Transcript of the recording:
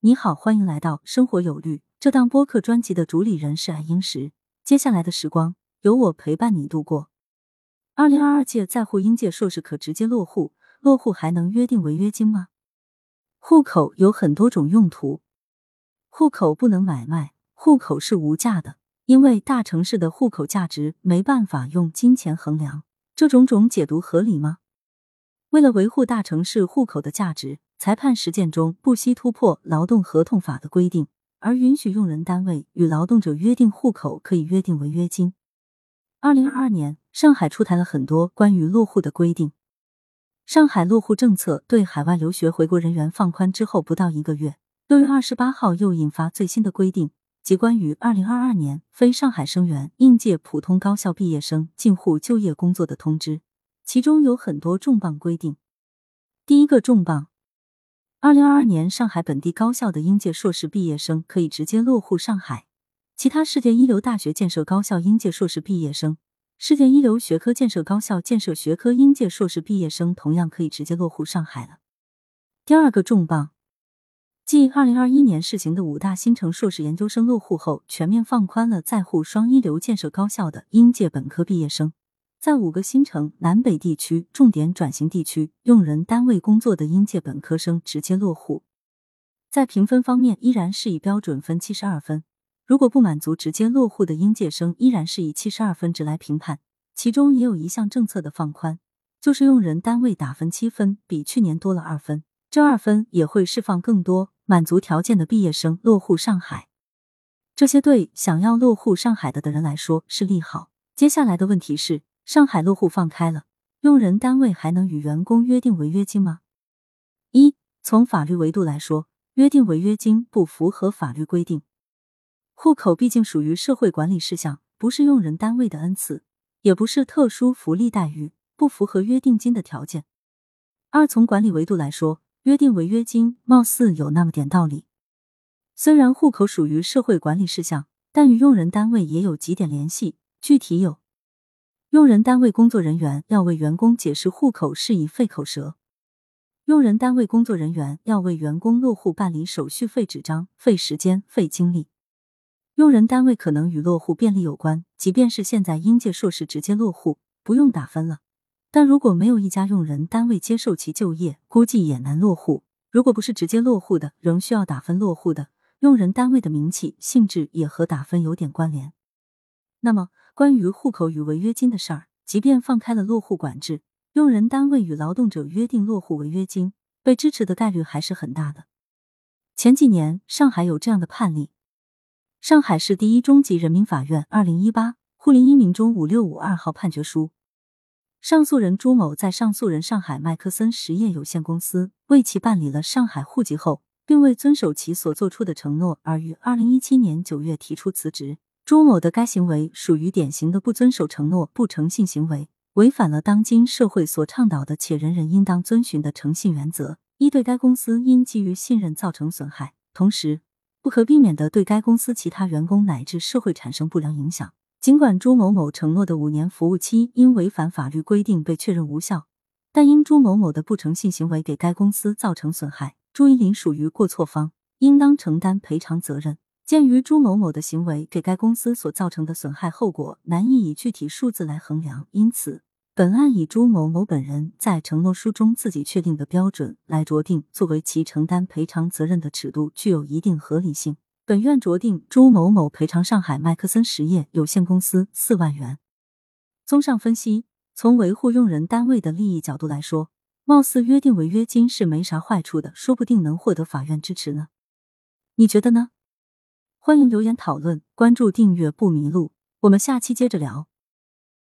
你好，欢迎来到生活有律这档播客专辑的主理人是爱英石。接下来的时光由我陪伴你度过。二零二二届在沪应届硕士可直接落户，落户还能约定违约金吗？户口有很多种用途，户口不能买卖，户口是无价的，因为大城市的户口价值没办法用金钱衡量。这种种解读合理吗？为了维护大城市户口的价值。裁判实践中不惜突破劳动合同法的规定，而允许用人单位与劳动者约定户口可以约定违约金。二零二二年，上海出台了很多关于落户的规定。上海落户政策对海外留学回国人员放宽之后不到一个月，六月二十八号又引发最新的规定，即关于二零二二年非上海生源应届普通高校毕业生进沪就业工作的通知，其中有很多重磅规定。第一个重磅。二零二二年，上海本地高校的应届硕士毕业生可以直接落户上海；其他世界一流大学建设高校应届硕士毕业生、世界一流学科建设高校建设学科应届硕士毕业生同样可以直接落户上海了。第二个重磅，继二零二一年试行的五大新城硕士研究生落户后，全面放宽了在沪双一流建设高校的应届本科毕业生。在五个新城南北地区重点转型地区用人单位工作的应届本科生直接落户，在评分方面依然是以标准分七十二分，如果不满足直接落户的应届生，依然是以七十二分值来评判。其中也有一项政策的放宽，就是用人单位打分七分，比去年多了二分，这二分也会释放更多满足条件的毕业生落户上海。这些对想要落户上海的的人来说是利好。接下来的问题是。上海落户放开了，用人单位还能与员工约定违约金吗？一，从法律维度来说，约定违约金不符合法律规定。户口毕竟属于社会管理事项，不是用人单位的恩赐，也不是特殊福利待遇，不符合约定金的条件。二，从管理维度来说，约定违约金貌似有那么点道理。虽然户口属于社会管理事项，但与用人单位也有几点联系，具体有。用人单位工作人员要为员工解释户口事宜费口舌，用人单位工作人员要为员工落户办理手续费纸张，费时间费精力。用人单位可能与落户便利有关，即便是现在应届硕士直接落户不用打分了，但如果没有一家用人单位接受其就业，估计也难落户。如果不是直接落户的，仍需要打分落户的，用人单位的名气性质也和打分有点关联。那么。关于户口与违约金的事儿，即便放开了落户管制，用人单位与劳动者约定落户违约金，被支持的概率还是很大的。前几年上海有这样的判例：上海市第一中级人民法院二零一八沪林一民中五六五二号判决书，上诉人朱某在上诉人上海麦克森实业有限公司为其办理了上海户籍后，并未遵守其所作出的承诺，而于二零一七年九月提出辞职。朱某的该行为属于典型的不遵守承诺、不诚信行为，违反了当今社会所倡导的且人人应当遵循的诚信原则。一对该公司因基于信任造成损害，同时不可避免的对该公司其他员工乃至社会产生不良影响。尽管朱某某承诺的五年服务期因违反法律规定被确认无效，但因朱某某的不诚信行为给该公司造成损害，朱一林属于过错方，应当承担赔偿责任。鉴于朱某某的行为给该公司所造成的损害后果难以以具体数字来衡量，因此本案以朱某某本人在承诺书中自己确定的标准来酌定作为其承担赔偿责任的尺度，具有一定合理性。本院酌定朱某某赔偿上海麦克森实业有限公司四万元。综上分析，从维护用人单位的利益角度来说，貌似约定违约金是没啥坏处的，说不定能获得法院支持呢。你觉得呢？欢迎留言讨论，关注订阅不迷路。我们下期接着聊。